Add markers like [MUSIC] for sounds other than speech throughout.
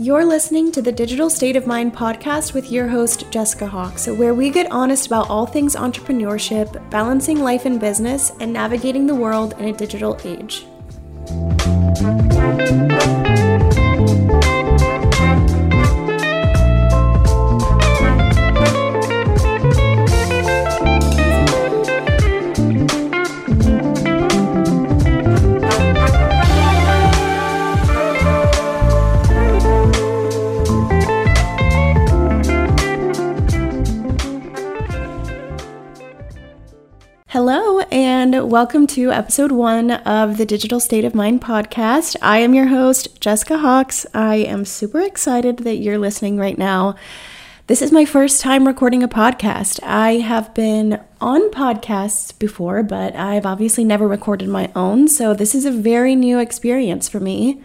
You're listening to the Digital State of Mind podcast with your host, Jessica Hawks, where we get honest about all things entrepreneurship, balancing life and business, and navigating the world in a digital age. Welcome to episode one of the Digital State of Mind podcast. I am your host, Jessica Hawks. I am super excited that you're listening right now. This is my first time recording a podcast. I have been on podcasts before, but I've obviously never recorded my own, so this is a very new experience for me.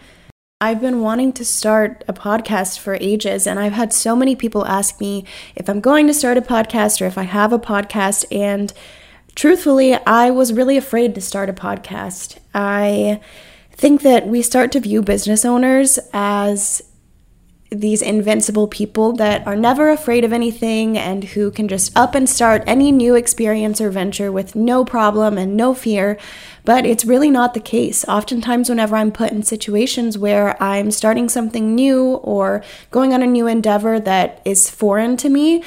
I've been wanting to start a podcast for ages, and I've had so many people ask me if I'm going to start a podcast or if I have a podcast, and truthfully, I was really afraid to start a podcast. I think that we start to view business owners as these invincible people that are never afraid of anything and who can just up and start any new experience or venture with no problem and no fear. But it's really not the case. Oftentimes, whenever I'm put in situations where I'm starting something new or going on a new endeavor that is foreign to me,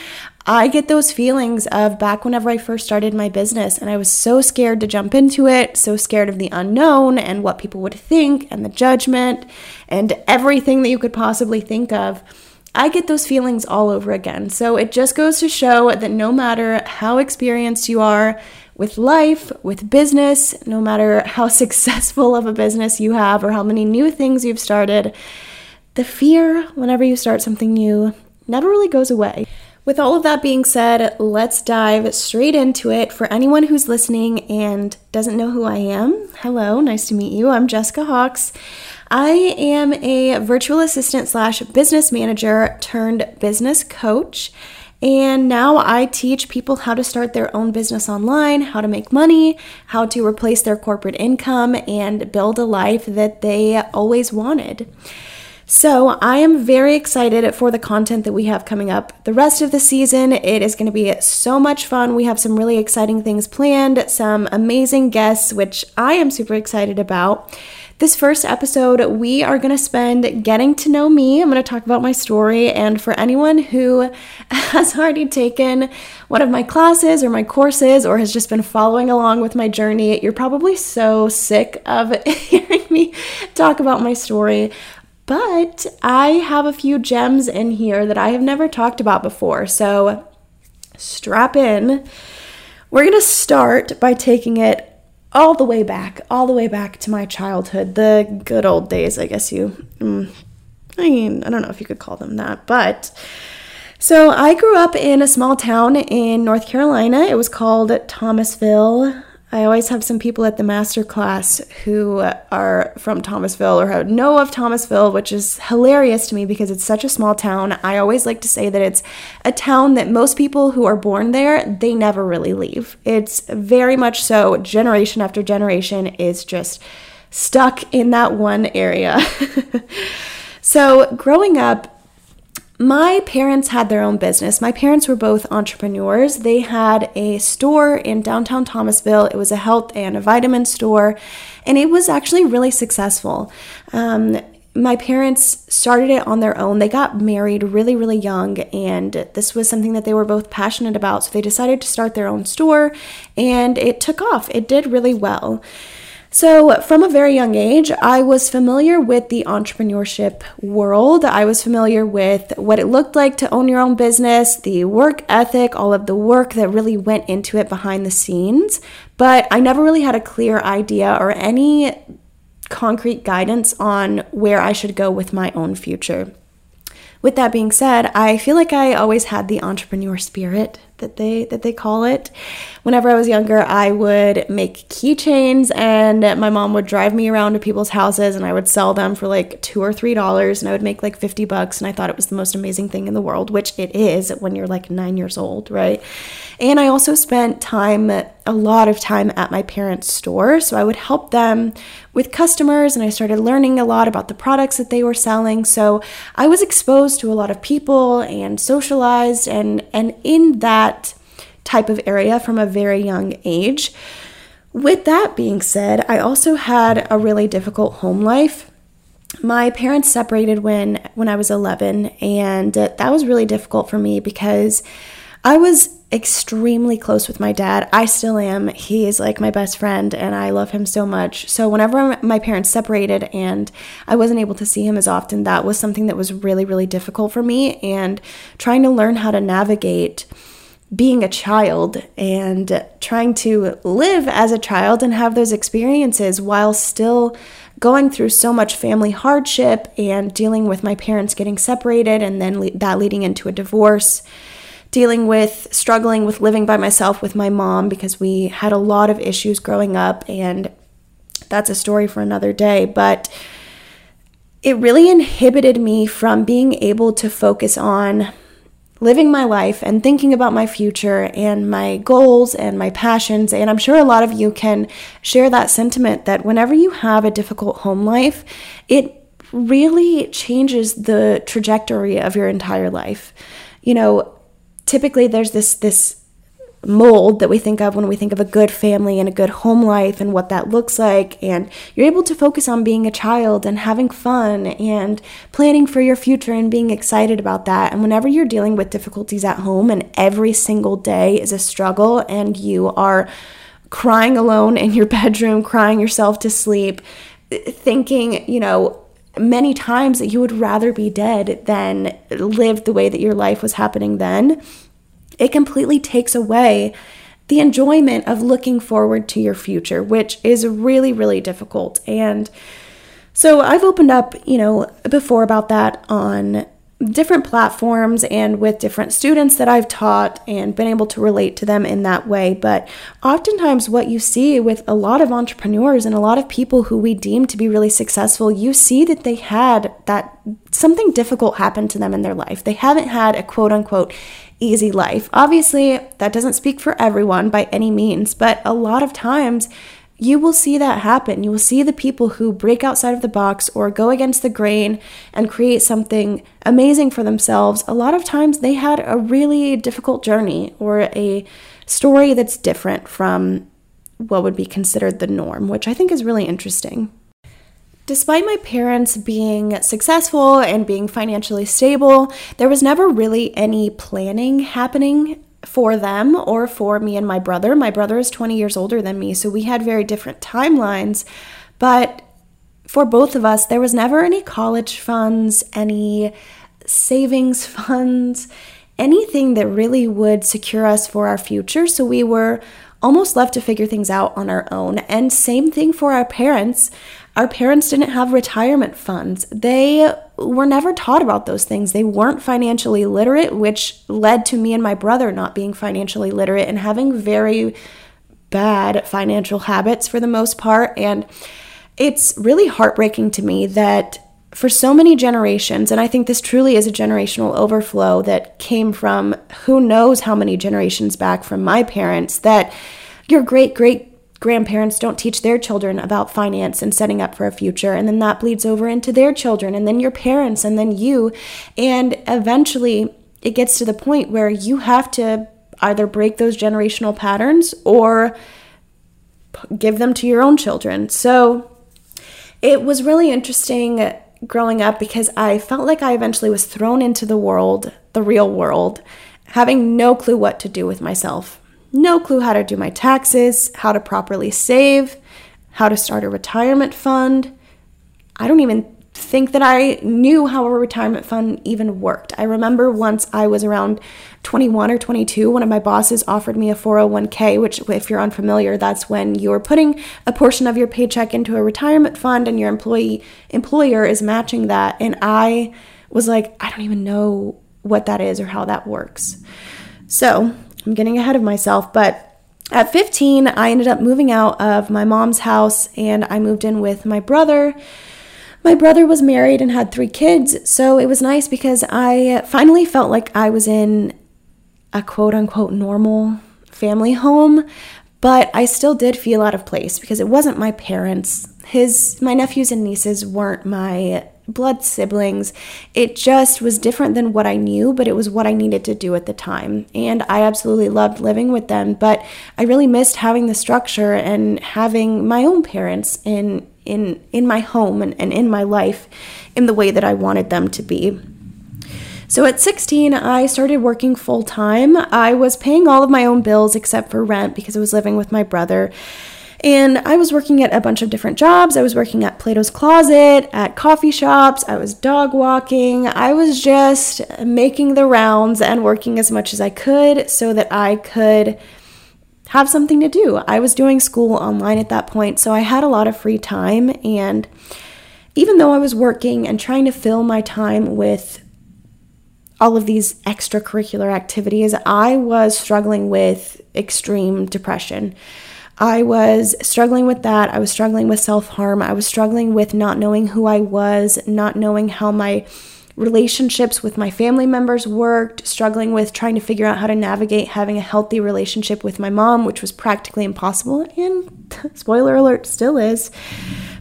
I get those feelings of back whenever I first started my business, and I was so scared to jump into it, so scared of the unknown and what people would think, and the judgment, and everything that you could possibly think of. I get those feelings all over again. So it just goes to show that no matter how experienced you are with life, with business, no matter how [LAUGHS] successful of a business you have or how many new things you've started, the fear whenever you start something new never really goes away. With all of that being said, let's dive straight into it. For anyone who's listening and doesn't know who I am, hello, nice to meet you. I'm Jessica Hawks. I am a virtual assistant slash business manager turned business coach. And now I teach people how to start their own business online, how to make money, how to replace their corporate income, and build a life that they always wanted. So, I am very excited for the content that we have coming up the rest of the season. It is going to be so much fun. We have some really exciting things planned, some amazing guests, which I am super excited about. This first episode, we are going to spend getting to know me. I'm going to talk about my story. And for anyone who [LAUGHS] has already taken one of my classes or my courses or has just been following along with my journey, you're probably so sick of [LAUGHS] hearing me talk about my story. But I have a few gems in here that I have never talked about before. So strap in. We're going to start by taking it all the way back, all the way back to my childhood, the good old days, I guess you. Mm, I mean, I don't know if you could call them that, but. So I grew up in a small town in North Carolina. It was called Thomasville. I always have some people at the master class who are from Thomasville or know of Thomasville, which is hilarious to me because it's such a small town. I always like to say that it's a town that most people who are born there, they never really leave. It's very much so generation after generation is just stuck in that one area. [LAUGHS] so, growing up, my parents had their own business. My parents were both entrepreneurs. They had a store in downtown Thomasville. It was a health and a vitamin store, and it was actually really successful. Um, my parents started it on their own. They got married really, really young, and this was something that they were both passionate about. So they decided to start their own store, and it took off. It did really well. So, from a very young age, I was familiar with the entrepreneurship world. I was familiar with what it looked like to own your own business, the work ethic, all of the work that really went into it behind the scenes. But I never really had a clear idea or any concrete guidance on where I should go with my own future. With that being said, I feel like I always had the entrepreneur spirit. That they that they call it. Whenever I was younger, I would make keychains and my mom would drive me around to people's houses and I would sell them for like 2 or 3 dollars and I would make like 50 bucks and I thought it was the most amazing thing in the world, which it is when you're like 9 years old, right? And I also spent time a lot of time at my parents' store, so I would help them with customers and I started learning a lot about the products that they were selling. So I was exposed to a lot of people and socialized and and in that type of area from a very young age. With that being said, I also had a really difficult home life. My parents separated when when I was 11 and that was really difficult for me because I was extremely close with my dad. I still am. He is like my best friend and I love him so much. So whenever my parents separated and I wasn't able to see him as often, that was something that was really really difficult for me and trying to learn how to navigate being a child and trying to live as a child and have those experiences while still going through so much family hardship and dealing with my parents getting separated and then le- that leading into a divorce dealing with struggling with living by myself with my mom because we had a lot of issues growing up and that's a story for another day but it really inhibited me from being able to focus on living my life and thinking about my future and my goals and my passions. And I'm sure a lot of you can share that sentiment that whenever you have a difficult home life, it really changes the trajectory of your entire life. You know, typically there's this this mold that we think of when we think of a good family and a good home life and what that looks like. And you're able to focus on being a child and having fun and planning for your future and being excited about that. And whenever you're dealing with difficulties at home and every single day is a struggle and you are crying alone in your [LAUGHS] bedroom, crying yourself to sleep, thinking, you know, many times that you would rather be dead than live the way that your life was happening then it completely takes away the enjoyment of looking forward to your future, which is really, really difficult. And so I've opened up, you know, before about that on different platforms and with different students that I've taught and been able to relate to them in that way. But oftentimes, what you see with a lot of entrepreneurs and a lot of people who we deem to be really successful, you see that they had that something difficult happen to them in their life. They haven't had a quote unquote easy life. Obviously, that doesn't speak for everyone by any means, but a lot of times you will see that happen. You will see the people who break outside of the box or go against the grain and create something amazing for themselves. A lot of times they had a really difficult journey or a story that's different from what would be considered the norm, which I think is really interesting. Despite my parents being successful and being financially stable, there was never really any planning happening for them or for me and my brother. My brother is 20 years older than me, so we had very different timelines. But for both of us, there was never any college funds, any savings [LAUGHS] funds, anything that really would secure us for our future. So we were almost left to figure things out on our own. And same thing for our parents. Our parents didn't have retirement funds. They were never taught about those things. They weren't financially literate, which led to me and my brother not being financially literate and having very bad financial habits for the most part. And it's really heartbreaking to me that for so many generations, and I think this truly is a generational overflow that came from who knows how many generations back from my parents, that your great great grandparents don't teach their children about finance and setting up for a future. And then that bleeds over into their children, and then your parents, and then you. And eventually, it gets to the point where you have to either break those generational patterns or give them to your own children. So it was really interesting growing up because I felt like I eventually was thrown into the world, the real world, having no clue what to do with myself no clue how to do my taxes, how to properly save, how to start a retirement fund. I don't even think that I knew how a retirement fund even worked. I remember once I was around 21 or 22, one of my bosses offered me a 401k, which, if you're unfamiliar, that's when you're putting a portion of your paycheck into a retirement fund and your employee employer is matching that. And I was like, I don't even know what that is or how that works. So I'm getting ahead of myself, but at 15, I ended up moving out of my mom's house and I moved in with my brother. My brother was married and had three kids, so it was nice because I finally felt like I was in a quote unquote normal family home, but I still did feel out of place because it wasn't my parents. His my nephews and nieces weren't my blood siblings. It just was different than what I knew, but it was what I needed to do at the time. And I absolutely loved living with them, but I really missed having the structure and having my own parents in in in my home and, and in my life in the way that I wanted them to be. So at 16, I started working full time. I was paying all of my own bills except for rent because I was living with my brother. And I was working at a bunch of different jobs. I was working at Plato's Closet, at coffee shops, I was dog walking. I was just making the rounds and working as much as I could so that I could have something to do. I was doing school online at that point, so I had a lot of free time. And even though I was working and trying to fill my time with all of these extracurricular activities, I was struggling with extreme depression. I was struggling with that. I was struggling with self harm. I was struggling with not knowing who I was, not knowing how my relationships with my family members worked, struggling with trying to figure out how to navigate having a healthy relationship with my mom, which was practically impossible, and [LAUGHS] spoiler alert, still is.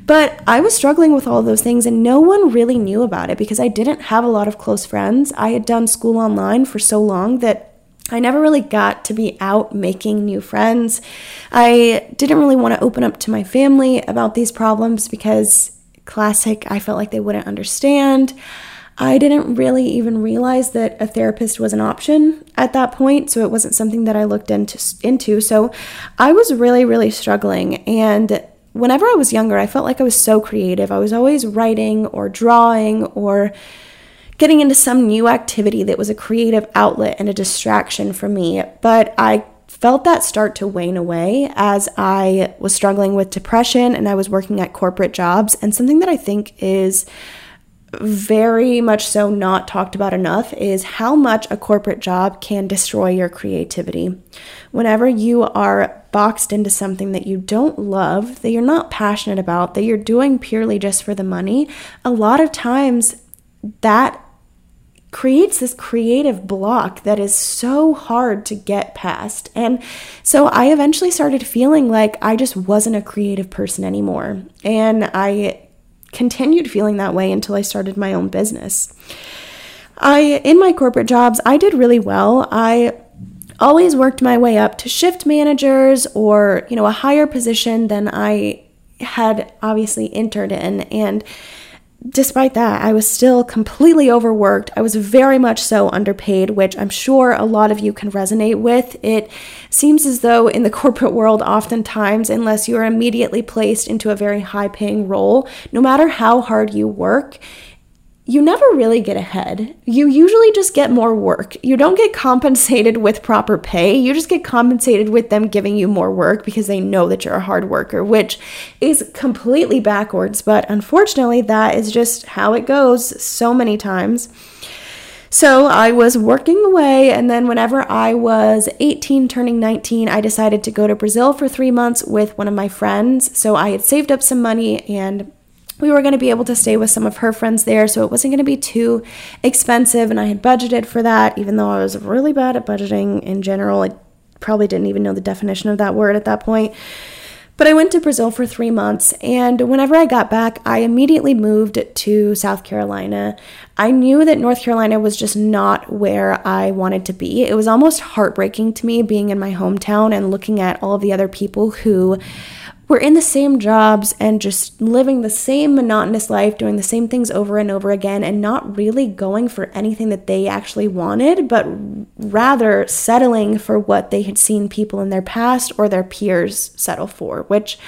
But I was struggling with all those things, and no one really knew about it because I didn't have a lot of close friends. I had done school online for so long that I never really got to be out making new friends. I didn't really want to open up to my family about these problems because, classic, I felt like they wouldn't understand. I didn't really even realize that a therapist was an option at that point, so it wasn't something that I looked into. into. So I was really, really struggling. And whenever I was younger, I felt like I was so creative. I was always writing or drawing or getting into some new activity that was a creative outlet and a distraction for me. But I felt that start to wane away as I was struggling with depression and I was working at corporate jobs. And something that I think is very much so not talked about enough is how much a corporate job can destroy your creativity. Whenever you are boxed into something that you don't love, that you're not passionate about, that you're doing purely just for the money, a lot of times that creates this creative block that is so hard to get past. And so I eventually started feeling like I just wasn't a creative person anymore. And I continued feeling that way until I started my own business. I in my corporate jobs, I did really well. I always worked my way up to shift managers or, you know, a higher position than I had obviously entered in and despite that, I was still completely overworked. I was very much so underpaid, which I'm sure a lot of you can resonate with. It seems as though in the [LAUGHS] corporate world, oftentimes, unless you are immediately placed into a very high paying role, no matter how hard you work, you never really get ahead. You usually just get more work. You don't get compensated with proper pay. You just get compensated with them giving you more work because they know that you're a hard worker, which is completely backwards. But unfortunately, that is just how it goes so many times. So I was working away, and then whenever I was 18, turning 19, I decided to go to Brazil for three months with one of my friends. So I had saved up some money and we were going to be able to stay with some of her friends there, so it wasn't going to be too expensive. And I had budgeted for that, even though I was really bad at budgeting in general. I probably didn't even know the definition of that word at that point. But I went to Brazil for three months, and whenever I got back, I immediately moved to South Carolina. I knew that North Carolina was just not where I wanted to be. It was almost heartbreaking to me being in my hometown and looking at all of the other people who we're in the same jobs and just living the same monotonous life, doing the same things over and over again, and not really going for anything that they actually wanted, but rather settling for what they had seen people in their past or their peers settle for, which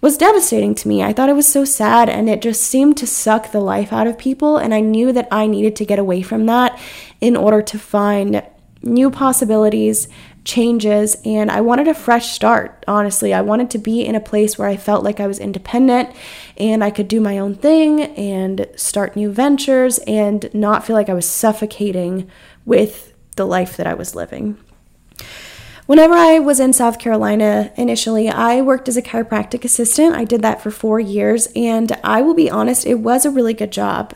was devastating to me. I thought it was so sad and it just seemed to suck the life out of people. And I knew that I needed to get away from that in order to find new possibilities changes and I wanted a fresh start, honestly. I wanted to be in a place where I felt like I was independent and I could do my own thing and start new ventures and not feel like I was suffocating with the life that I was living. Whenever I was in South Carolina initially, I worked as a chiropractic assistant. I did that for four years, and I will be honest, it was a really good job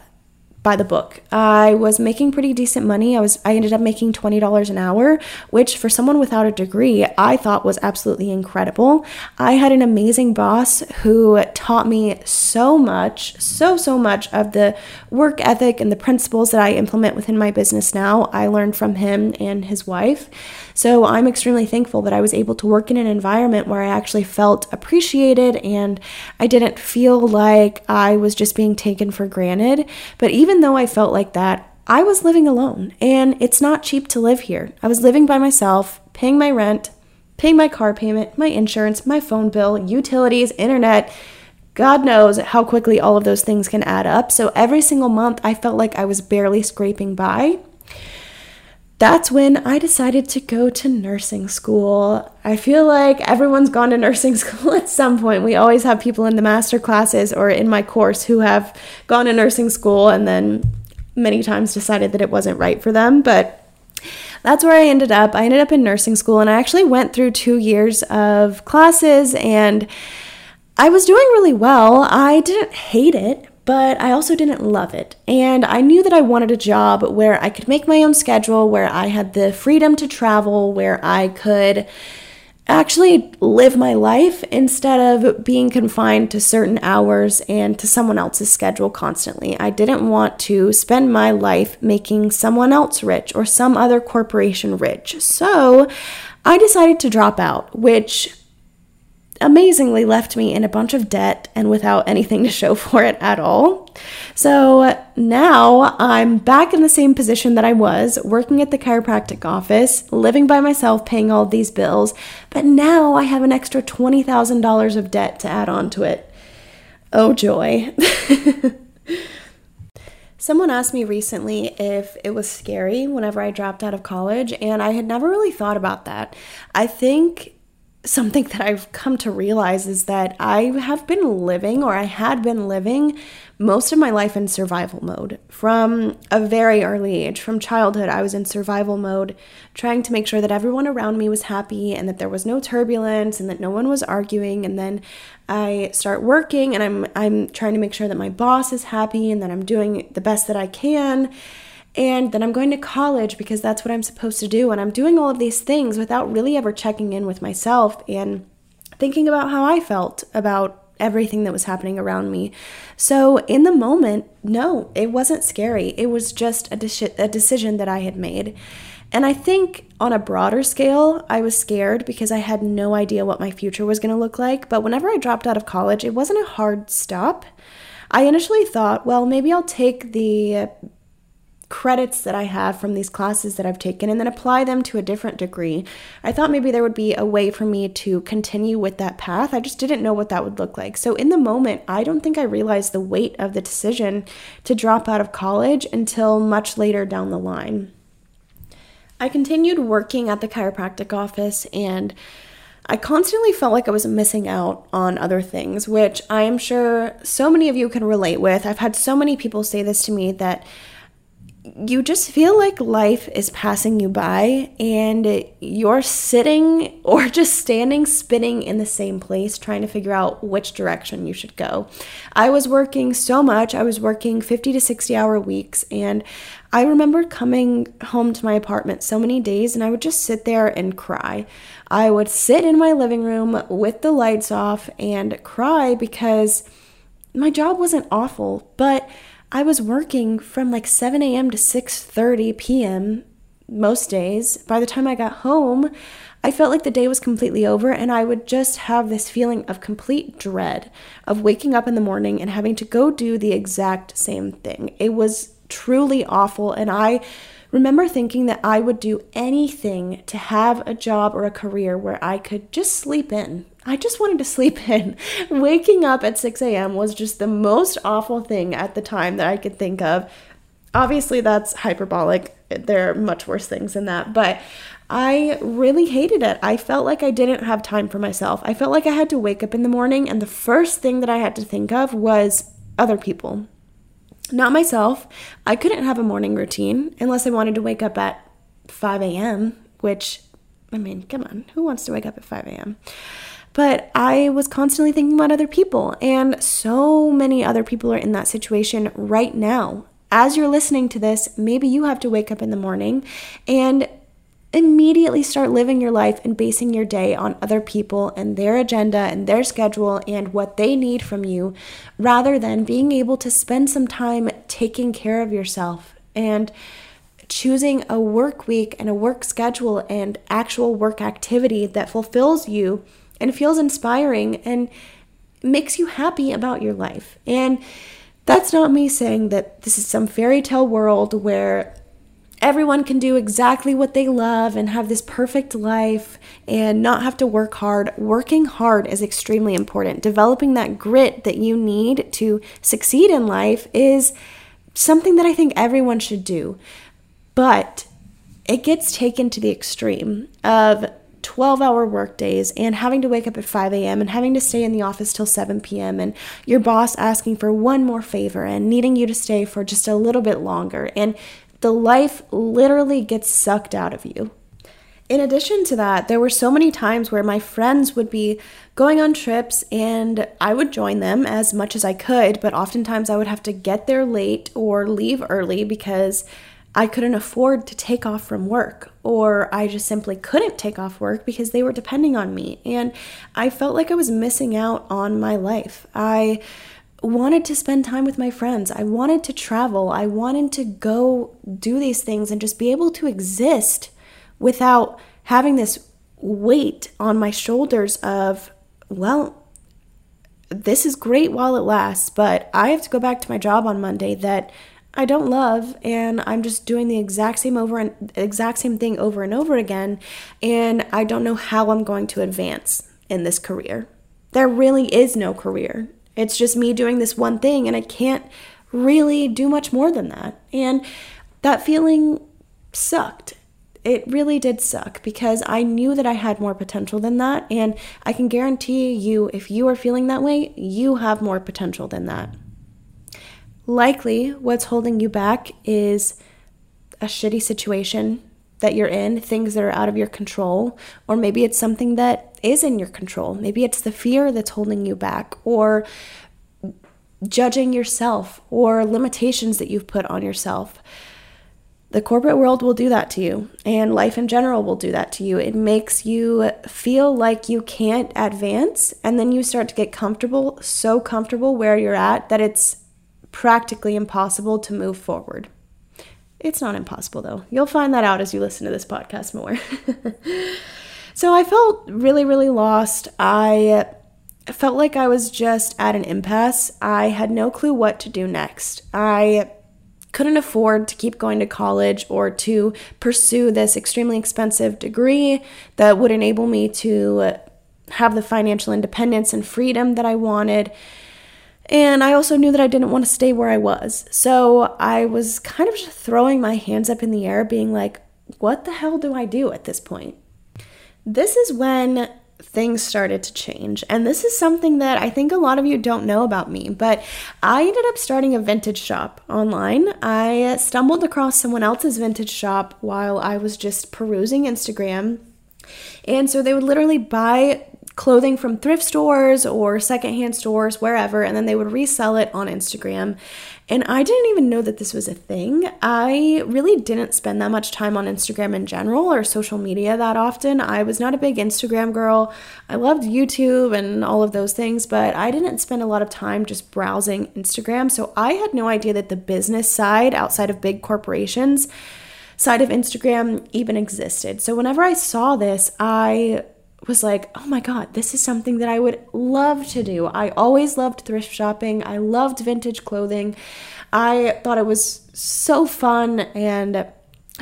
by the book. I was making pretty decent money. I was I ended up making $20 an hour, which for someone without a degree, I thought was absolutely incredible. I had an amazing boss who taught me so much, so so much of the work ethic and the principles that I implement within my business now. I learned from him and his wife. So I'm extremely thankful that I was able to work in an environment where I actually felt appreciated and I didn't feel like I was just being taken for granted. But even though I felt like that, I was living alone and it's not cheap to live here. I was living by myself, paying my rent, paying my car payment, my insurance, my phone bill, utilities, internet. God knows how quickly all of those things can add up. So every single month, I felt like I was barely scraping by that's when I decided to go to nursing school. I feel like everyone's gone to nursing [LAUGHS] school at some point. We always have people in the master classes or in my course who have gone to nursing school and then many times decided that it wasn't right for them. But that's where I ended up. I ended up in nursing school and I actually went through two years of classes and I was doing really well. I didn't hate it, but I also didn't love it. And I knew that I wanted a job where I could make my own schedule, where I had the freedom to travel, where I could actually live my life instead of being confined to certain hours and to someone else's schedule constantly. I didn't want to spend my life making someone else rich or some other corporation rich. So I decided to drop out, which amazingly left me in a bunch of debt and without anything to show for it at all. So now I'm back in the same position that I was, working at the chiropractic office, living by myself, paying all these bills, but now I have an extra $20,000 of debt to add on to it. Oh, joy. [LAUGHS] Someone asked me recently if it was scary whenever I dropped out of college, and I had never really thought about that. I think something that I've come to realize is that I have been living, or I had been living, most of my life in survival mode. From a very early age, from childhood, I was in survival mode, trying to make sure that everyone around me was happy and that there was no turbulence and that no one was arguing. And then I start working and I'm I'm trying to make sure that my boss is happy and that I'm doing the best that I can and then I'm going to college because that's what I'm supposed to do. And I'm doing all of these things without really ever checking in with myself and thinking about how I felt about everything that was happening around me. So, in the moment, no, it wasn't scary. It was just a, de- a decision that I had made. And I think on a broader scale, I was scared because I had no idea what my future was going to look like. But whenever I dropped out of college, it wasn't a hard stop. I initially thought, well, maybe I'll take the credits that I have from these classes that I've taken and then apply them to a different degree. I thought maybe there would be a way for me to continue with that path. I just didn't know what that would look like. So, in the moment, I don't think I realized the weight of the decision to drop out of college until much later down the line. I continued working at the chiropractic office and I constantly felt like I was missing out on other things, which I am sure so many of you can relate with. I've had so many people say this to me that you just feel like life is passing you by and you're sitting [LAUGHS] or just standing spinning in the same place trying to figure out which direction you should go. I was working so much. I was working 50 to 60 hour weeks and I remember coming home to my apartment so many days and I would just sit there and cry. I would sit in my living room with the lights off and cry because my job wasn't awful, but I was working from like 7 a.m. to 6:30 p.m. most days. By the time I got home, I felt like the day was completely over and I would just have this feeling of complete dread of waking up in the morning and having to go do the exact same thing. It was truly awful and I remember thinking that I would do anything to have a job or a career where I could just sleep in. I just wanted to sleep [LAUGHS] in. Waking up at 6 a.m. was just the most awful thing at the time that I could think of. Obviously, that's hyperbolic. There are much worse things than that. But I really hated it. I felt like I didn't have time for myself. I felt like I had to wake up in the morning, and the first thing that I had to think of was other people, not myself. I couldn't have a morning routine unless I wanted to wake up at 5 a.m., which I mean, come on, who wants to wake up at 5 a.m.? But I was constantly thinking about other people, and so many other people are in that situation right now. As you're listening to this, maybe you have to wake up in the morning and immediately start living your life and basing your day on other people and their agenda and their schedule and what they need from you rather than being able to spend some time taking care of yourself and choosing a work week and a work schedule and actual work activity that fulfills you and feels inspiring and makes you happy about your life. And that's not me saying that this is some fairy tale world where everyone can do exactly what they love and have this perfect life and not have to work hard. Working hard is extremely important. Developing that grit that you need to succeed in life is something that I think everyone should do. But it gets taken to the extreme of 12 hour work days and having to wake up at 5 a.m. and having to stay in the office till 7 p.m. and your boss asking for one more favor and needing you to stay for just a little bit longer. And the life literally gets sucked out of you. In addition to that, there were so many times where my friends would be going on trips and I would join them as much as I could, but oftentimes I would have to get there late or leave early because I couldn't afford to take off from work, or I just simply couldn't take off work because they were depending on me. And I felt like I was missing out on my life. I wanted to spend time with my friends. I wanted to travel. I wanted to go do these things and just be able to exist without having this weight on my shoulders of, well, this is great while it lasts, but I have to go back to my job on Monday that I don't love and I'm just doing the exact same over and exact same thing over and over again and I don't know how I'm going to advance in this career. There really is no career. It's just me doing this one thing, and I can't really do much more than that. And that feeling sucked. It really did suck because I knew that I had more potential than that. And I can guarantee you, if you are feeling that way, you have more potential than that. Likely, what's holding you back is a shitty situation that you're in, things that are out of your control, or maybe it's something that is in your control. Maybe it's the fear that's holding you back, or judging yourself, or limitations that you've put on yourself. The corporate world will do that to you, and life in general will do that to you. It makes you feel like you can't advance, and then you start to get comfortable, so comfortable where you're at that it's practically impossible to move forward. It's not impossible though. You'll find that out as you listen to this podcast more. [LAUGHS] so I felt really, really lost. I felt like I was just at an impasse. I had no clue what to do next. I couldn't afford to keep going to college or to pursue this extremely expensive degree that would enable me to have the financial independence and freedom that I wanted. And I also knew that I didn't want to stay where I was. So I was kind of just throwing my hands up in the air, being like, what the hell do I do at this point? This is when things started to change. And this is something that I think a lot of you don't know about me, but I ended up starting a vintage shop online. I stumbled across someone else's vintage shop while I was just perusing Instagram. And so they would literally buy clothing from thrift stores or secondhand stores, wherever, and then they would resell it on Instagram. And I didn't even know that this was a thing. I really didn't spend that much time on Instagram in general or social media that often. I was not a big Instagram girl. I loved YouTube and all of those things, but I didn't spend a lot of time just browsing Instagram. So I had no idea that the business side outside of big corporations side of Instagram even existed. So whenever I saw this, I was like, oh my God, this is something that I would love to do. I always loved thrift shopping, I loved vintage clothing. I thought it was so fun and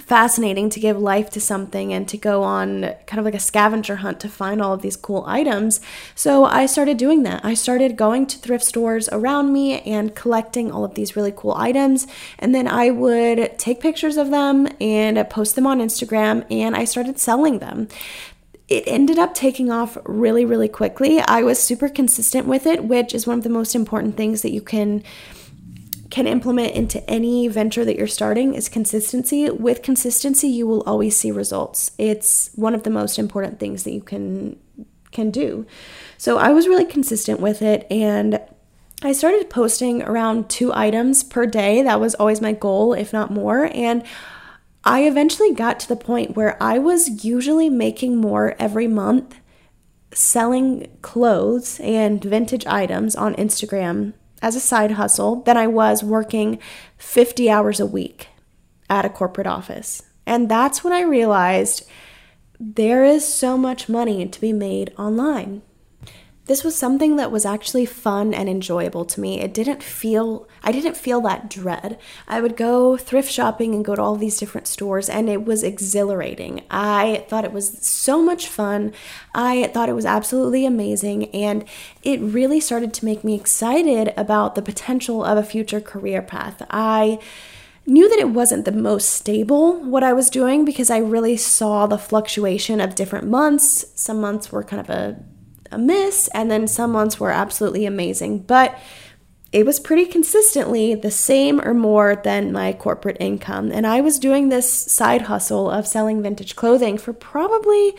fascinating to give life to something and to go on kind of like a scavenger hunt to find all of these cool items. So I started doing that. I started going to thrift stores around me and collecting all of these really cool items. And then I would take pictures of them and post them on Instagram and I started selling them it ended up taking off really, really quickly. I was super consistent with it, which is one of the most important things that you can can implement into any venture that you're starting is consistency. With consistency, you will always see results. It's one of the most important things that you can can do. So I was really consistent with it and I started posting around 2 items per day. That was always my goal, if not more, and I eventually got to the point where I was usually making more every month selling clothes and vintage items on Instagram as a side hustle than I was working 50 hours a week at a corporate office. And that's when I realized there is so much money to be made online this was something that was actually fun and enjoyable to me. It didn't feel, I didn't feel that dread. I would go thrift shopping and go to all these different stores, and it was exhilarating. I thought it was so much fun. I thought it was absolutely amazing, and it really started to make me excited about the potential of a future career path. I knew that it wasn't the most stable what I was doing because I really saw the fluctuation of different months. Some months were kind of a a miss, and then some months were absolutely amazing. But it was pretty consistently the same or more than my corporate income. And I was doing this side hustle of selling vintage clothing for probably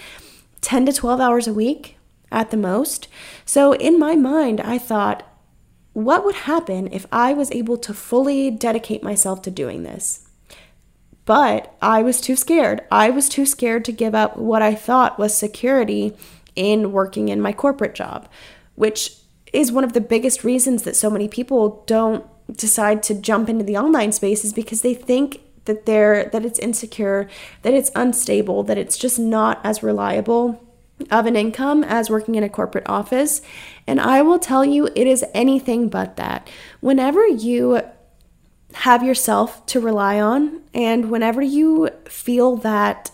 10 to 12 hours a week at the most. So in my mind, I thought, what would happen if I was able to fully dedicate myself to doing this? But I was too scared. I was too scared to give up what I thought was security in working in my corporate job, which is one of the biggest reasons that so many people don't decide to jump into the online space is because they think that they're that it's insecure, that it's unstable, that it's just not as reliable of an income as working in a corporate office. And I will tell you it is anything but that. Whenever you have yourself to rely on and whenever you feel that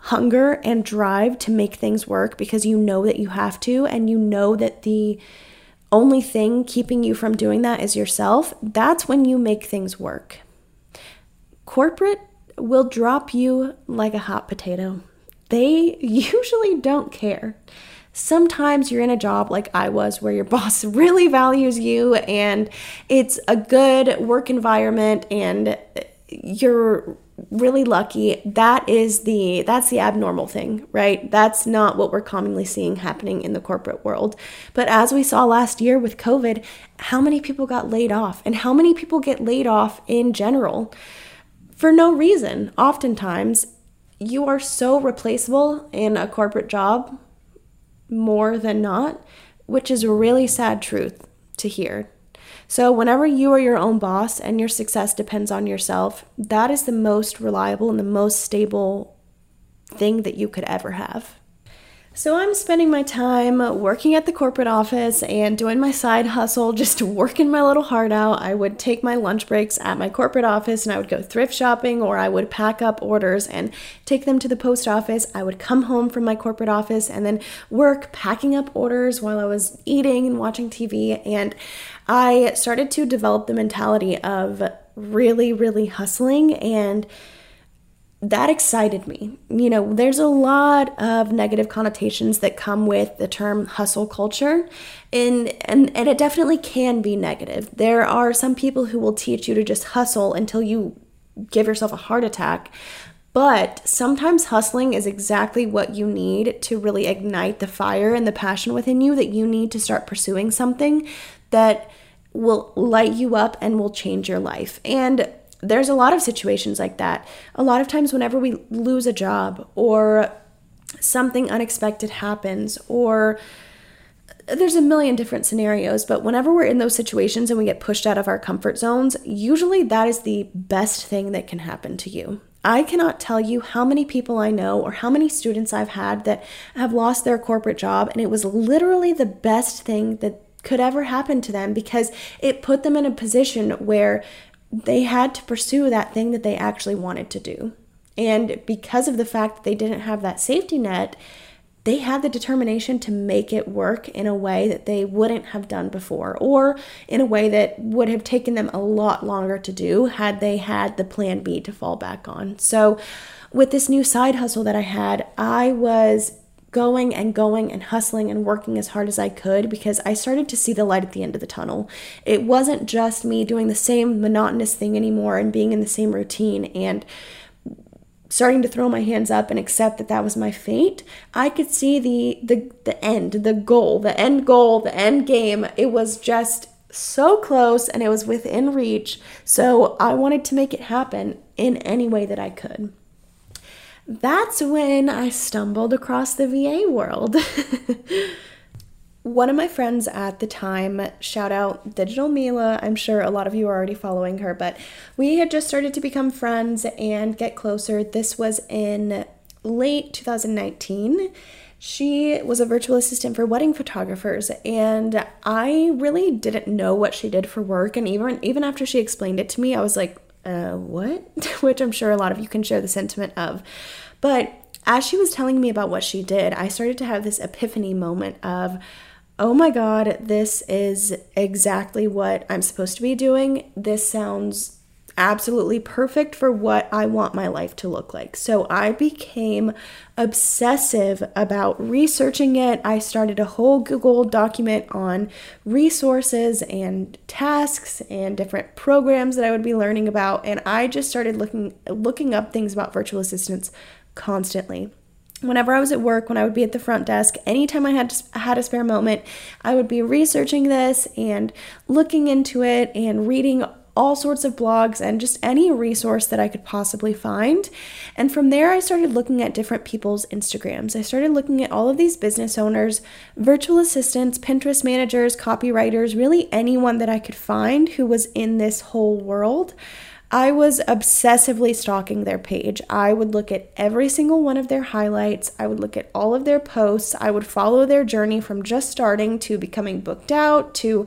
hunger and drive to make things work because you know that you have to and you know that the only thing keeping you from doing that is yourself, that's when you make things work. Corporate will drop you like a hot potato. They [LAUGHS] usually don't care. Sometimes you're in a job like I was where your [LAUGHS] boss really values you and it's a good work environment and you're really lucky. That is the that's the abnormal thing right? That's not what we're commonly seeing happening in the corporate world. But as we saw last year with covid how many people got laid off and how many people get laid off in general? For no reason. Oftentimes you are so replaceable in a corporate job more than not which is a really sad truth to hear so, whenever you are your own boss and your success depends on yourself, that is the most reliable and the most stable thing that you could ever have. So I'm spending my time working at the corporate office and doing my side hustle, just [LAUGHS] working my little heart out. I would take my lunch breaks at my corporate office and I would go thrift shopping or I would pack up orders and take them to the post office. I would come home from my corporate office and then work packing up orders while I was eating and watching TV. And I started to develop the mentality of really, really hustling and that excited me. You know, there's a lot of negative connotations that come with the term hustle culture, and, and, and it definitely can be negative. There are some people who will teach you to just hustle until you give yourself a heart attack. But sometimes hustling is exactly what you need to really ignite the fire and the passion within you that you need to start pursuing something that will light you up and will change your life. And there's a lot of situations like that. A lot of times, whenever we lose a job or something unexpected happens, or there's a million different scenarios, but whenever we're in those situations and we get pushed out of our comfort zones, usually that is the best thing that can happen to you. I cannot tell you how many people I know or how many students I've had that have lost their corporate job, and it was literally the best thing that could ever happen to them because it put them in a position where they had to pursue that thing that they actually wanted to do. And because of the fact that they didn't have that safety net, they had the determination to make it work in a way that they wouldn't have done before, or in a way that would have taken them a lot longer to do had they had the plan B to fall back on. So, with this new side hustle that I had, I was going and going and hustling and working as hard as I could because I started to see the light at the end of the tunnel. It wasn't just me doing the same monotonous thing anymore and being in the same routine and starting to throw my hands up and accept that that was my fate. I could see the the the end, the goal, the end goal, the end game. It was just so close and it was within reach. So I wanted to make it happen in any way that I could that's when I stumbled across the VA world. [LAUGHS] One of my friends at the time, shout out Digital Mila, I'm sure a lot of you are already following her, but we had just started to become friends and get closer. This was in late 2019 she was a virtual assistant for wedding photographers and i really didn't know what she did for work and even even after she explained it to me i was like uh, what? [LAUGHS] Which I'm sure a lot of you can share the sentiment of. But as she was telling me about what she did, I started to have this epiphany moment of, oh my God, this is exactly what I'm supposed to be doing. This sounds absolutely perfect for what I want my life to look like. So I became obsessive about researching it. I started a whole Google document on resources and tasks and different programs that I would be learning about and I just started looking looking up things about virtual assistants constantly whenever I was at work, when I would be at the front desk, anytime I had had a spare moment, I would be researching this and looking into it and reading all sorts of blogs and just any resource that I could possibly find. And from there, I started looking at different people's Instagrams. I started looking at all of these business owners, virtual assistants, Pinterest managers, copywriters, really anyone that I could find who was in this whole world. I was obsessively stalking their page. I would look at every single one of their highlights. I would look at all of their posts. I would follow their journey from just starting to becoming booked out to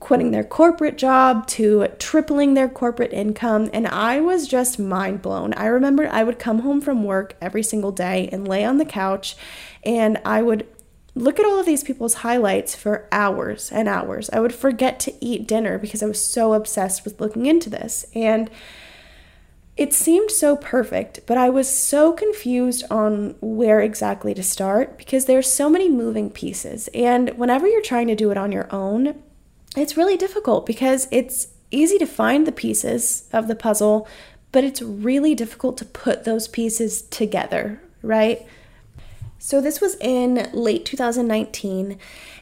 quitting their corporate job to tripling their corporate income. And I was just mind blown. I remember I would come home from work every single day and lay on the couch and I would look at all of these people's highlights for hours and hours. I would forget to eat dinner because I was so obsessed with looking into this. And it seemed so perfect, but I was so confused on where exactly to start because there's so many moving pieces. And whenever you're trying to do it on your own, it's really difficult because it's easy to find the pieces of the puzzle, but it's really difficult to put those pieces together, right? So, this was in late 2019,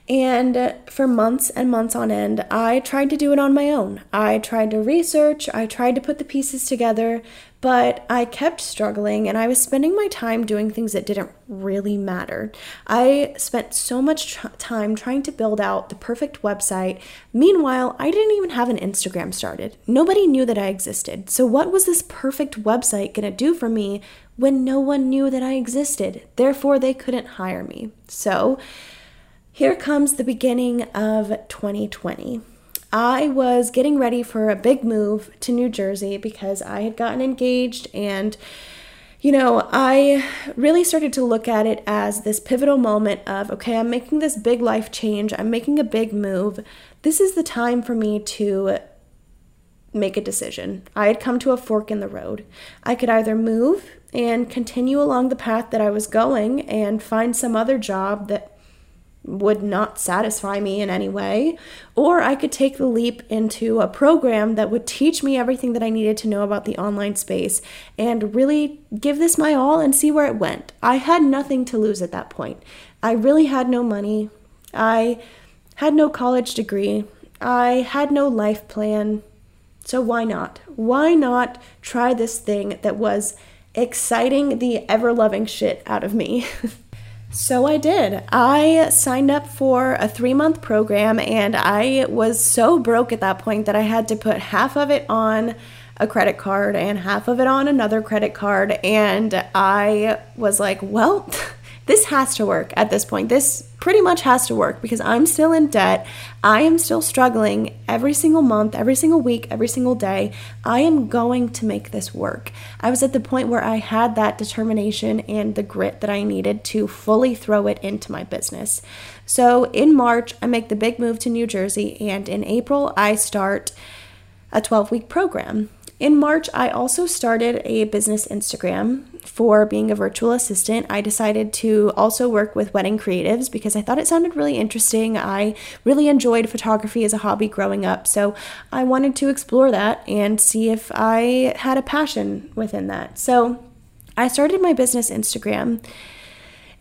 and for months and months on end, I tried to do it on my own. I tried to research, I tried to put the pieces together, but I kept struggling and I was spending my time doing things that didn't really matter. I spent so much tr- time trying to build out the perfect website. Meanwhile, I didn't even have an Instagram started. Nobody knew that I existed. So, what was this perfect website going to do for me when no one knew that I existed? Therefore, they couldn't hire me. So, here comes the beginning of 2020. I was getting ready for a big move to New Jersey because I had gotten engaged and you know, I really started to look at it as this pivotal moment of okay, I'm making this big life change, I'm making a big move. This is the time for me to make a decision. I had come to a fork in the road. I could either move and continue along the path that I was going and find some other job that would not satisfy me in any way, or I could take the leap into a program that would teach me everything that I needed to know about the online space and really give this my all and see where it went. I had nothing to lose at that point. I really had no money. I had no college degree. I had no life plan. So why not? Why not try this thing that was exciting the ever loving shit out of me? [LAUGHS] So I did. I signed up for a three month program and I was so broke at that point that I had to put half of it on a credit card and half of it on another credit card. And I was like, well, [LAUGHS] this has to work at this point. This pretty much has to work because I'm still in debt. I am still struggling every single month, every single week, every single day. I am going to make this work. I was at the point where I had that determination and the grit that I needed to fully throw it into my business. So in March, I make the big move to New Jersey, and in April, I start a 12 week program. In March, I also started a business Instagram for being a virtual assistant. I decided to also work with wedding creatives because I thought it sounded really interesting. I really enjoyed photography as a hobby growing up, so I wanted to explore that and see if I had a passion within that. So I started my business Instagram.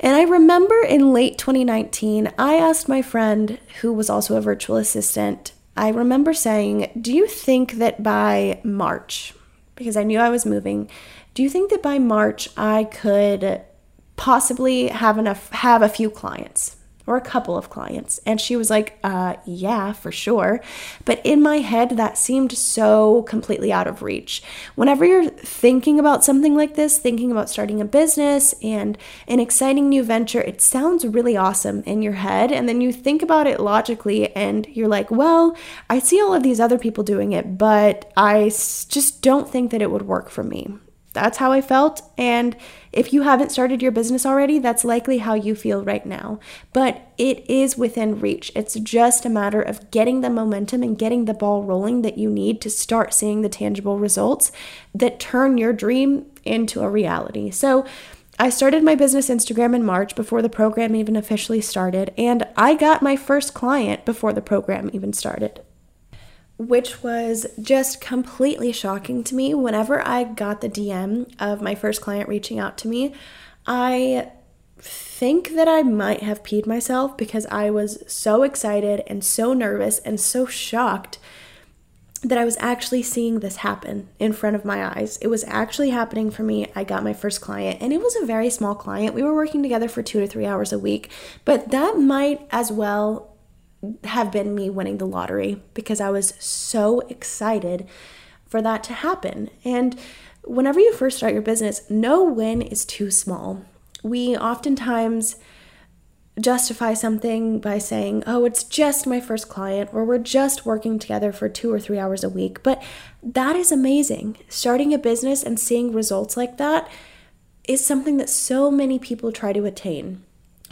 And I remember in late 2019, I asked my friend, who was also a virtual assistant, I remember saying, Do you think that by March, because I knew I was moving, do you think that by March I could possibly have enough, have a few clients? Or a couple of clients. And she was like, uh, yeah, for sure. But in my head, that seemed so completely out of reach. Whenever you're thinking about something like this, thinking about starting a business and an exciting new venture, it sounds really awesome in your head. And then you think about it logically and you're like, well, I see all of these other people doing it, but I just don't think that it would work for me. That's how I felt. And if you haven't started your business already, that's likely how you feel right now. But it is within reach. It's just a matter of getting the momentum and getting the ball rolling that you need to start seeing the tangible results that turn your dream into a reality. So, I started my business Instagram in March before the program even officially started, and I got my first client before the program even started which was just completely shocking to me. Whenever I got the DM of my first client reaching out to me, I think that I might have peed myself because I was so excited and so nervous and so shocked that I was actually seeing this happen in front of my eyes. It was actually happening for me. I got my first client, and it was a very small client. We were working together for two to three hours a week, but that might as well have been me winning the lottery because I was so excited for that to happen. And whenever you first start your business, no win is too small. We oftentimes justify something by saying, oh, it's just my first client, or we're just working together for two or three hours a week. But that is amazing. Starting a business and seeing results like that is something that so many people try to attain.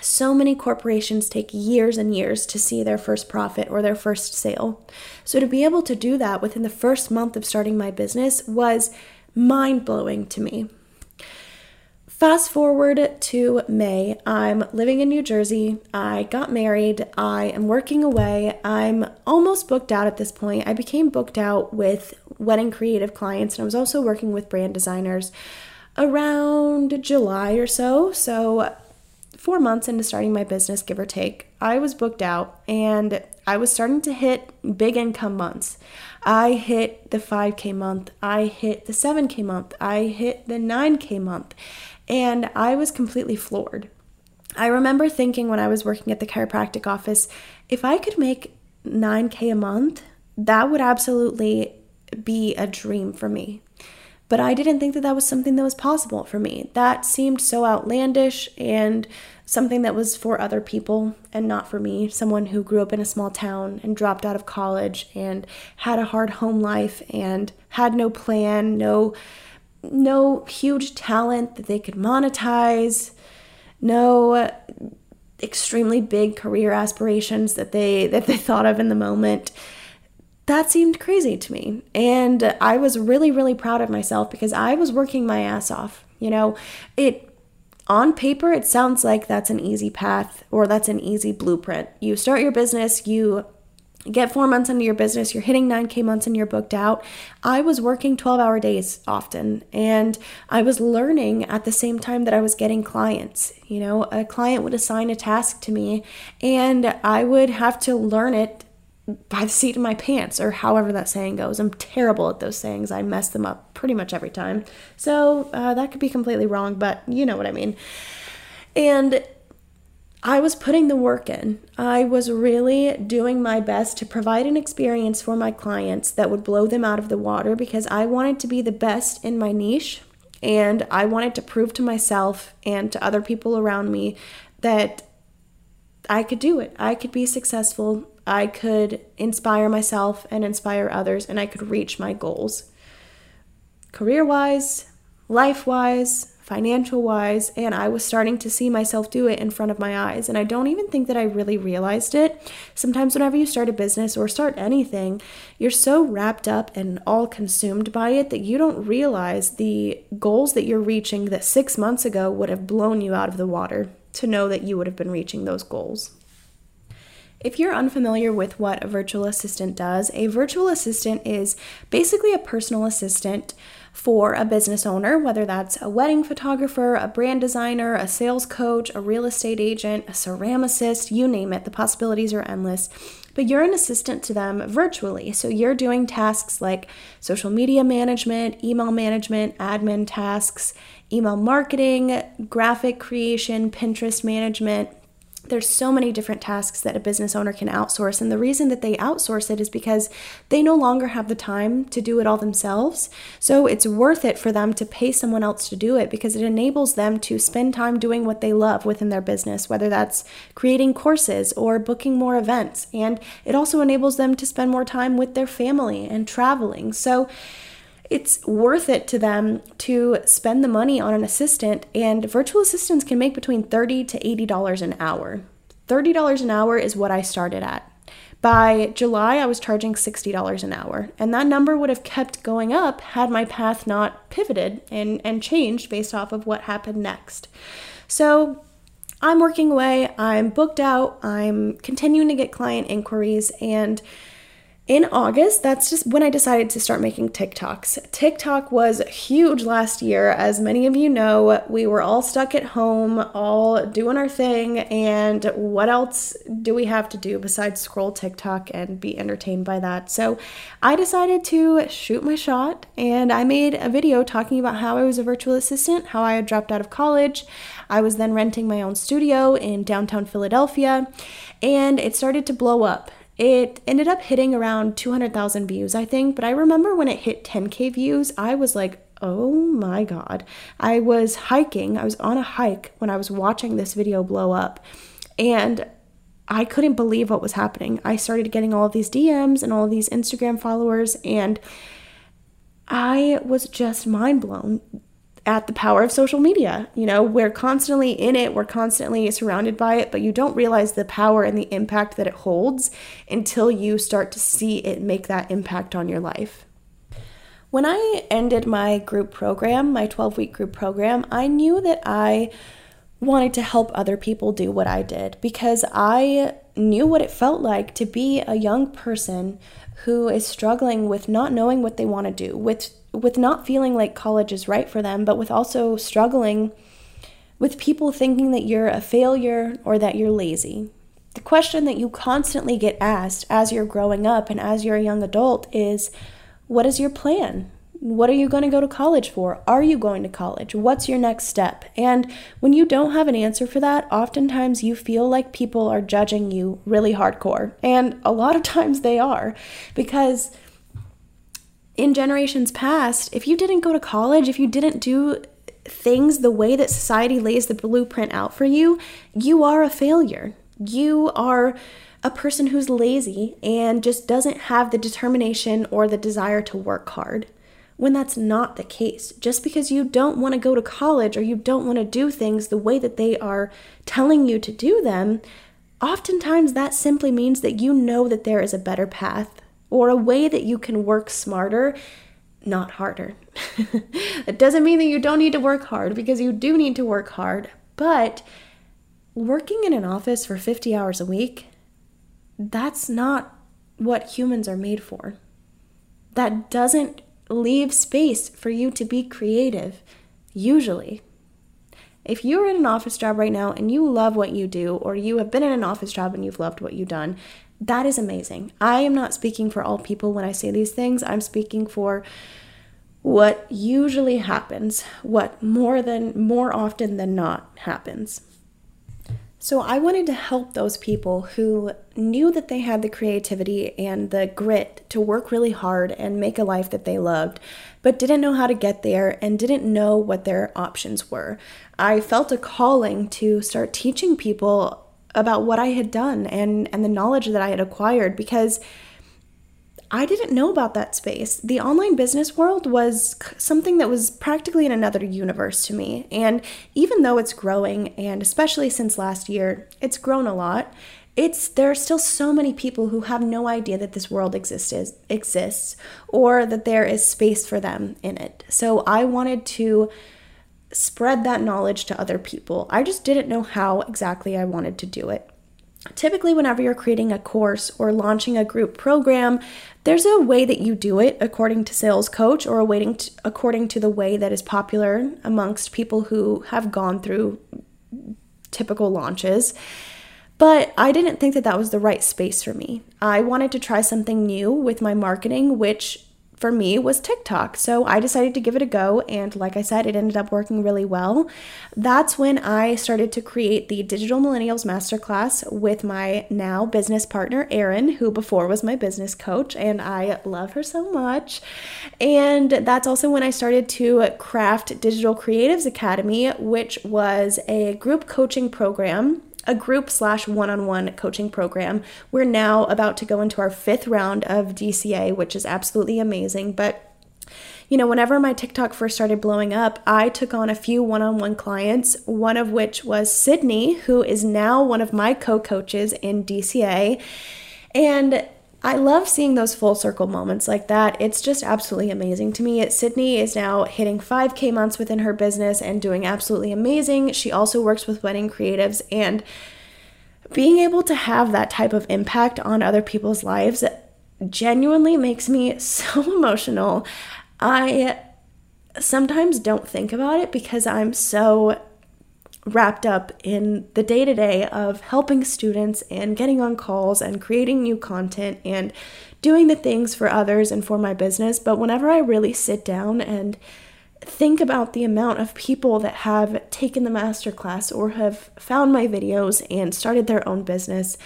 So many corporations take years and years to see their first profit or their first sale. So to be able to do that within the first month of starting my business was mind blowing to me. Fast forward to May. I'm living in New Jersey. I got married. I am working away. I'm almost booked out at this point. I became booked out with wedding creative clients, and I was also working with brand designers around July or so. So four months into starting my business, give or take, I was booked out and I was starting to hit big income months. I hit the 5K month, I hit the 7K month, I hit the 9K month, and I was completely floored. I remember thinking when I was working at the chiropractic office, if I could make 9K a month, that would absolutely be a dream for me. But I didn't think that that was something that was possible for me. That seemed so outlandish and something that was for other people and not for me. Someone who grew up in a small town and dropped out of college and had a hard home life and had no plan, no no huge talent that they could monetize, no extremely big career aspirations that they that they [LAUGHS] thought of in the moment that seemed crazy to me. And I was really, really proud of myself because I was working my ass off. You know, it on paper, it sounds like that's an easy path or that's an easy blueprint. You start your business, you get four months into your business, you're hitting 9K months and you're booked out. I was working 12 hour days often and I was learning at the same time that I was getting clients. You know, a client would assign a task to me and I would have to learn it by the seat of my pants, or however that saying goes. I'm terrible at those sayings. I mess them up pretty much every time. So uh, that could be completely wrong, but you know what I mean. And I was putting the work in. I was really doing my best to provide an experience for my clients that would blow them out of the water because I wanted to be the best in my niche. And I wanted to prove to myself and to other people around me that I could do it. I could be successful I could inspire myself and inspire others, and I could reach my goals. Career wise, life wise, financial wise, and I was starting to see myself do it in front of my eyes. And I don't even think that I really realized it. Sometimes, whenever you start a business or start anything, you're so wrapped up and all consumed by it that you don't realize the goals that you're reaching that six months ago would have blown you out of the water to know that you would have been reaching those goals. If you're unfamiliar with what a virtual assistant does, a virtual assistant is basically a personal assistant for a business owner, whether that's a wedding photographer, a brand designer, a sales coach, a real estate agent, a ceramicist, you name it, the possibilities are endless. But you're an assistant to them virtually. So you're doing tasks like social media management, email management, admin tasks, email marketing, graphic creation, Pinterest management there's so many different tasks that a business owner can outsource. And the reason that they outsource it is because they no longer have the time to do it all themselves. So it's worth it for them to pay someone else to do it because it enables them to spend time doing what they love within their business whether that's creating courses or booking more events. And it also enables them to spend more time with their family and traveling. So it's worth it to them to spend the money on an assistant and virtual assistants can make between 30 to 80 dollars an hour. $30 an hour is what i started at. By july i was charging $60 an hour and that number would have kept going up had my path not pivoted and, and changed based off of what happened next. So i'm working away i'm booked out i'm continuing to get client inquiries and in August, that's just when I decided to start making TikToks. TikTok was huge last year. As many of you know, we were all stuck at home, all doing our thing, and what else do we have to do besides scroll TikTok and be entertained by that? So I decided to shoot my shot and I made a video talking about how I was a virtual assistant, how I had dropped out of college. I was then renting my own studio in downtown Philadelphia, and it started to blow up. It ended up hitting around 200,000 views, I think, but I remember when it hit 10k views, I was like, oh my god. I was hiking, I was on a hike when I was watching this video blow up, and I couldn't believe what was happening. I started getting all these DMs and all these Instagram followers, and I was just mind blown at the power of social media. You know, we're constantly in it, we're constantly surrounded by it, but you don't realize the power and the impact that it holds until you start to see it make that impact on your life. When I ended my group program, my 12 week group program, I knew that I wanted to help other people do what I did because I knew what it felt like to be a young person who is struggling with not knowing what they want to do, with with not feeling like college is right for them, but with also struggling with people thinking that you're a failure or that you're lazy. The question that you constantly get asked as you're growing up and as you're a young adult is what is your plan? What are you going to go to college for? Are you going to college? What's your next step? And when you don't have an answer for that, oftentimes you feel like people are judging you really hardcore. And a lot of [LAUGHS] times they are because in generations past, if you didn't go to college, if you didn't do things the way that society lays the blueprint out for you, you are a failure. You are a person who's lazy and just doesn't have the determination or the desire to work hard. When that's not the case, just because you don't want to go to college or you don't want to do things the way that they are telling you to do them, oftentimes that simply means that you know that there is a better path or a way that you can work smarter, not harder. [LAUGHS] it doesn't mean that you don't need to work hard because you do need to work hard, but working in an office for 50 hours a week, that's not what humans are made for. That doesn't leave space for you to be creative, usually. If you're in an office job right now and you love what you do, or you have been in an office job and you've loved what you've done, that is amazing. I am not speaking for all people when I say these things. I'm speaking for what usually happens, what more than more often than not happens. So I wanted to help those people who knew that they had the creativity and the grit to work really hard and make a life that they loved, but didn't know how to get there and didn't know what their options were. I felt a calling to start teaching people about what I had done and and the knowledge that I had acquired because I didn't know about that space. The online business world was something that was practically in another universe to me. And even though it's growing, and especially since last year, it's grown a lot. It's there are still so many people who have no idea that this world exists exists or that there is space for them in it. So I wanted to spread that knowledge to other people. I just didn't know how exactly I wanted to do it. Typically, whenever you're creating a course or launching a group program, there's a way that you do it according to Sales Coach or to, according to the way that is popular amongst people who have gone through typical launches. But I didn't think that that was the right space for me. I wanted to try something new with my marketing, which for me was TikTok. So I decided to give it a go. And like I said, it ended up working really well. That's when I started to create the Digital Millennials Masterclass with my now business partner, Erin, who before was my business coach. And I love her so much. And that's also when I started to craft Digital Creatives Academy, which was a group coaching program a group slash one on one coaching program. We're now about to go into our fifth round of DCA, which is absolutely amazing. But you know, whenever my TikTok first started blowing up, I took on a few one on one clients, one of which was Sydney, who is now one of my co coaches in DCA. And I love seeing those full circle moments like that. It's just absolutely amazing to me. Sydney is now hitting 5K months within her business and doing absolutely amazing. She also works with wedding creatives and being able to have that type of impact on other people's lives genuinely makes me [LAUGHS] so emotional. I sometimes don't think about it because I'm so wrapped up in the day to day of helping students and getting on calls and creating new content and doing the things for others and for my business. But whenever I really sit down and think about the amount of people that have taken the masterclass or have found my videos and started their own business,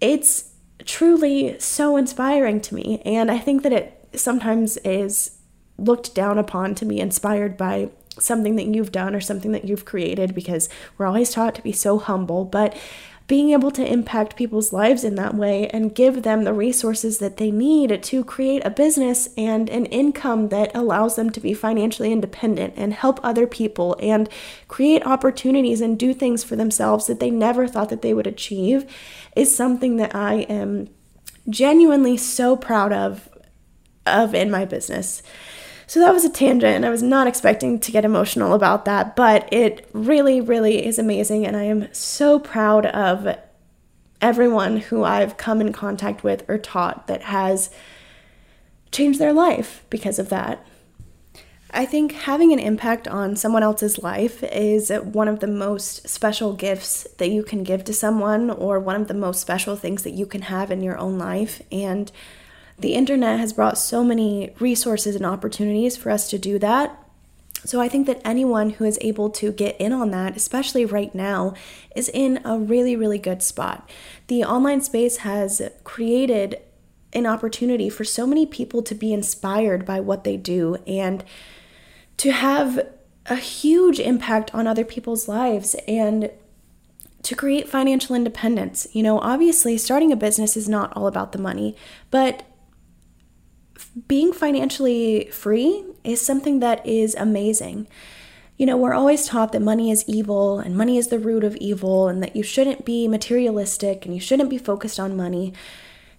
it's truly so inspiring to me. And I think that it sometimes is looked down upon to be inspired by something that you've done or something that you've created because we're always taught to be so humble, but being able to impact people's lives in that way and give them the resources that they need to create a business and an income that allows them to be financially independent and help other people and create opportunities and do things for themselves that they never thought that they would achieve is something that I am genuinely so proud of of in my business. So that was a tangent. I was not expecting to get emotional about that, but it really, really is amazing. And I am so proud of everyone who I've come in contact with or taught that has changed their life because of that. I think having an impact on someone else's life is one of the most special gifts that you can give to someone, or one of the most special things that you can have in your own life. And the internet has brought so many resources and opportunities for us to do that. So I think that anyone who is able to get in on that, especially right now, is in a really, really good spot. The online space has created an opportunity for so many people to be inspired by what they do and to have a huge impact on other people's lives and to create financial independence. You know, obviously, starting a business is not all about the money, but being financially free is something that is amazing. You know, we're always taught that money is evil and money is the root of evil and that you shouldn't be materialistic and you shouldn't be focused on money.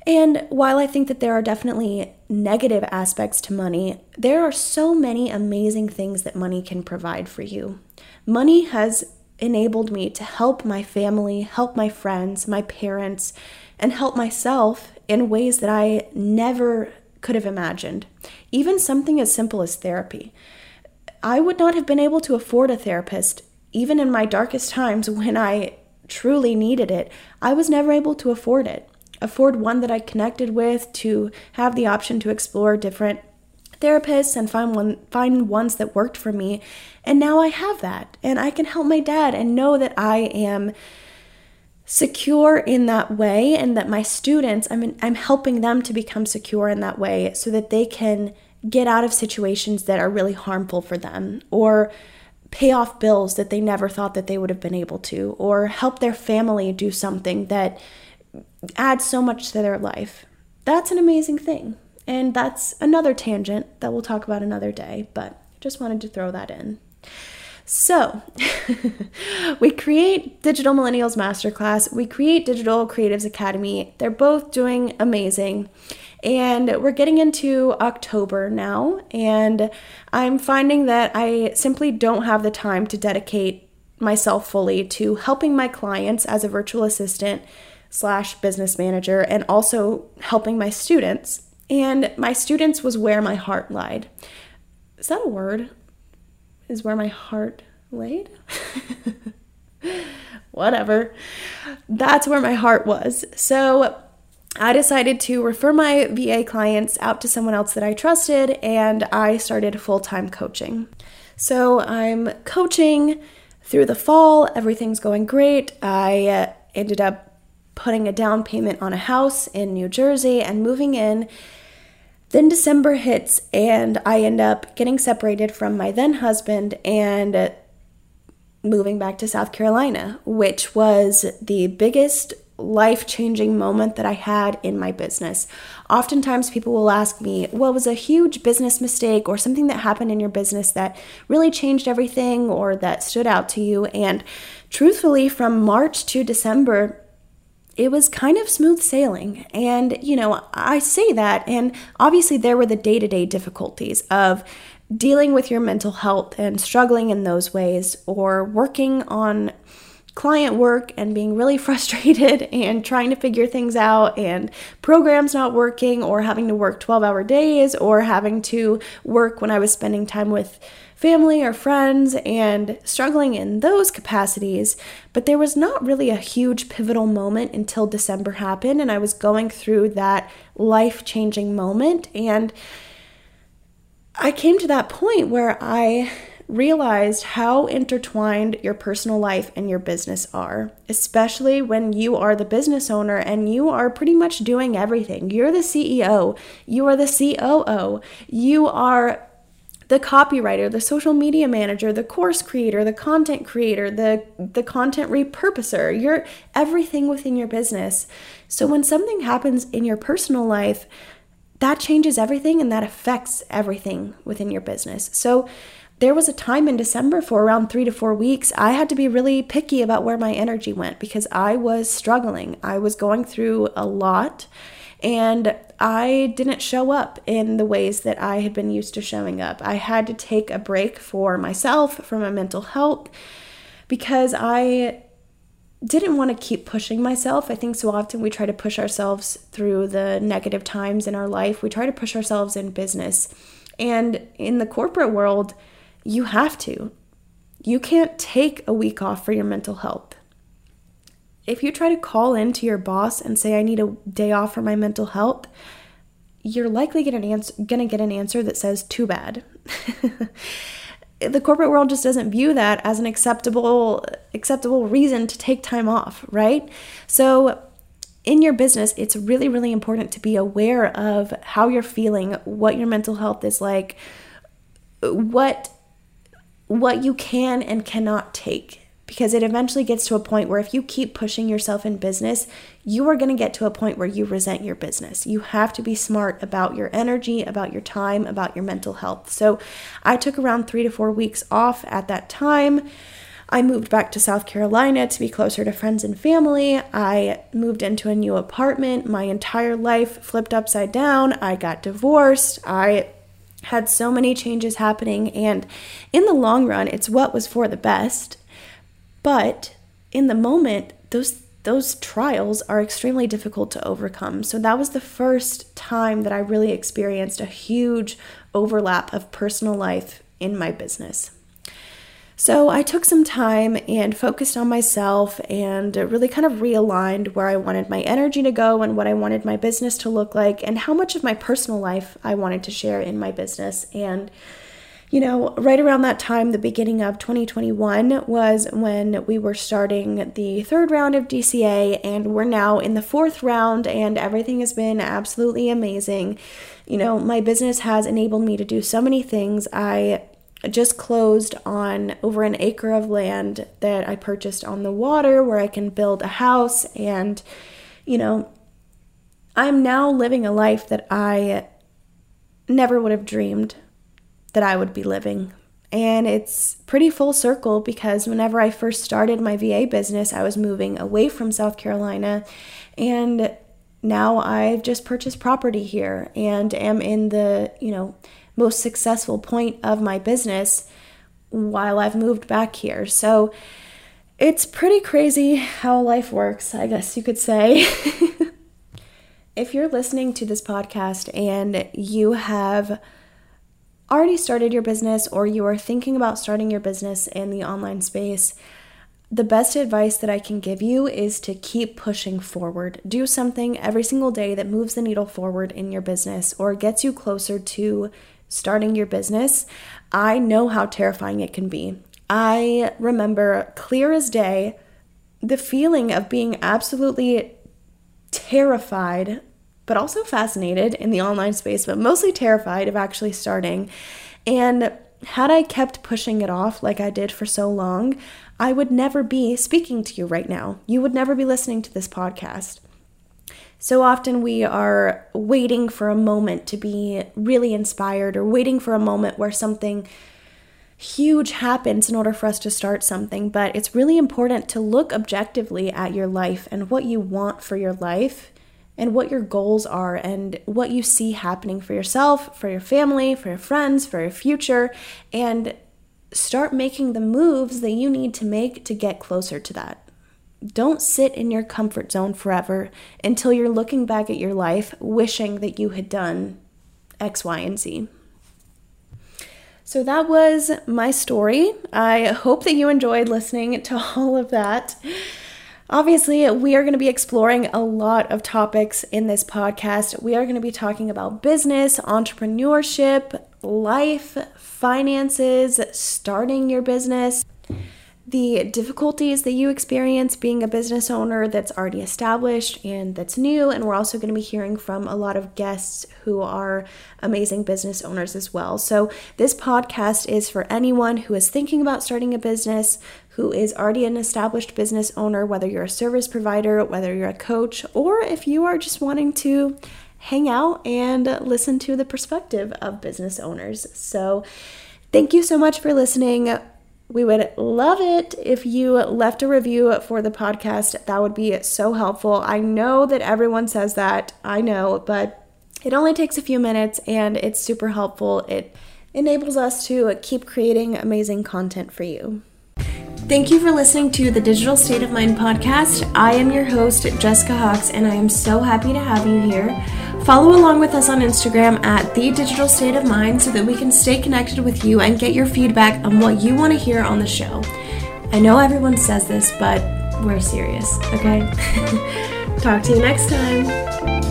And while I think that there are definitely negative aspects to money, there are so many amazing things that money can provide for you. Money has enabled me to help my family, help my friends, my parents, and help myself in ways that I never could have imagined. Even something as simple as therapy. I would not have been able to afford a therapist, even in my darkest times [LAUGHS] when I truly needed it. I was never able to afford it. Afford one that I connected with, to have the option to explore different therapists and find one find ones that worked for me. And now I have that. And I can help my dad and know that I am secure in that way and that my students I'm I'm helping them to become secure in that way so that they can get out of situations that are really harmful for them or pay off bills that they never thought that they would have been able to or help their family do something that adds so much to their life. that's an amazing thing. And that's another tangent that we'll talk about another day, but just wanted to throw that in. So, [LAUGHS] we create Digital Millennials Masterclass, we create Digital Creatives Academy. They're both doing amazing. And we're getting into October now, and I'm finding that I simply don't have the time to dedicate myself fully to helping my clients as a virtual assistant slash business manager and also helping my students. And my students was where my heart lied. Is that a word? Is where my heart laid. [LAUGHS] Whatever. That's where my heart was. So I decided to refer my VA clients out to someone else that I trusted, and I started full time coaching. So I'm coaching through the fall, everything's going great. I uh, ended up putting a down payment on a house in New Jersey and moving in then December hits, and I end up getting separated from my then husband and moving back to South Carolina, which was the biggest life changing moment that I had in my business. Oftentimes, people will ask me, What was a huge business mistake or something that happened in your business that really changed everything or that stood out to you? And truthfully, from March to December, it was kind of smooth sailing. And, you know, I say that, and obviously there were the day to day difficulties of dealing with your mental health and struggling in those ways, or working on client work and being really [LAUGHS] frustrated and trying to figure things out and programs not working or having to work 12 hour days or having to work when I was spending time with family or friends and struggling in those capacities. But there was not really a huge pivotal moment until December happened, and I was going through that life changing moment. And I came to that point where I realized how intertwined your personal life and your business are, especially when you are the business owner and you are pretty much doing everything. You're the CEO, you are the COO, you are the copywriter, the social media manager, the course creator, the content creator, the the content repurposer. You're everything within your business. So when something happens in your personal life, that changes everything and that affects everything within your business. So there was a time in December for around three to four weeks, I had to be really picky about where my energy went because I was struggling. I was going through a lot and I didn't show up in the ways that I had been used to showing up. I had to take a break for myself, for my mental health, because I didn't want to keep pushing myself. I think so often we try to push ourselves through the negative times in our life. We try to push ourselves in business. And in the corporate world, you have to. You can't take a week off for your mental health if you try to call in to your boss and say, I need a day off for my mental health, you're likely get an answer, gonna get an answer that says, too bad. [LAUGHS] the corporate world just doesn't view that as an acceptable acceptable reason to take time off, right? So in your business, it's really really important to be aware of how you're feeling, what your mental health is like, what what you can and cannot take because it eventually gets to a point where if you keep pushing yourself in business, you are going to get to a point where you resent your business. You have to be smart about your energy, about your time, about your mental health. So I took around three to four weeks off at that time. I moved back to South Carolina to be closer to friends and family. I moved into a new apartment. My entire life flipped upside down. I got divorced. I had so many changes happening. And in the long run, it's what was for the best. But in the moment, those those trials are extremely difficult to overcome. So that was the first time that I really experienced a huge overlap of personal life in my business. So I took some time and focused on myself and really kind of realigned where I wanted my energy to go and what I wanted my business to look like and how much of my personal life I wanted to share in my business. And you know, right around that time, the beginning of 2021 was when we were starting the third round of DCA, and we're now in the fourth round, and everything has been absolutely amazing. You know, my business has enabled me to do so many things. I just closed on over an acre of land that I purchased on the water where I can build a house and, you know, I'm now living a life that I never would have dreamed that I would be living. And it's pretty full circle because whenever I first started my VA business, I was moving away from South Carolina. And now I've just purchased property here and am in the, you know, most successful point of my business while I've moved back here. So it's pretty crazy how life works, I guess you could say. [LAUGHS] if you're listening to this podcast and you have already started your business or you are thinking about starting your business in the online space, the best advice that I can give you is to keep pushing forward. Do something every single day that moves the needle forward in your business or gets you closer to starting your business. I know how terrifying it can be. I remember clear as day the feeling of being absolutely terrified but also fascinated in the online space, but mostly terrified of actually starting. And had I kept pushing it off like I did for so long, I would never be speaking to you right now. You would never be listening to this podcast. So often we are waiting for a moment to be really inspired or waiting for a moment where something huge happens in order for us to start something. But it's really important to look objectively at your life and what you want for your life and what your goals are and what you see happening for yourself, for your family, for your friends, for your future, and start making the moves that you need to make to get closer to that. Don't sit in your comfort zone forever until you're looking back at your life wishing that you had done X, Y, and Z. So that was my story. I hope that you enjoyed listening to [LAUGHS] all of that. Obviously, we are going to be exploring a lot of topics in this podcast. We are going to be talking about business, entrepreneurship, life, finances, starting your business the difficulties that you experience being a business owner that's already established and that's new. And we're also going to be hearing from a lot of guests who are amazing business owners as well. So, this podcast is for anyone who is thinking about starting a business, who is already an established business owner, whether you're a service provider, whether you're a coach, or if you are just wanting to hang out and listen to the perspective of business owners. So, thank you so much for listening. We would love it if you left a review for the podcast. That would be so helpful. I know that everyone says that, I know, but it only takes a few minutes and it's super helpful. It enables us to keep creating amazing content for you. Thank you for listening to the Digital State of Mind podcast. I am your host, Jessica Hawks, and I am so happy to have you here. Follow along with us on Instagram at The Digital State of Mind so that we can stay connected with you and get your feedback on what you want to hear on the show. I know everyone says this, but we're serious, okay? [LAUGHS] Talk to you next time.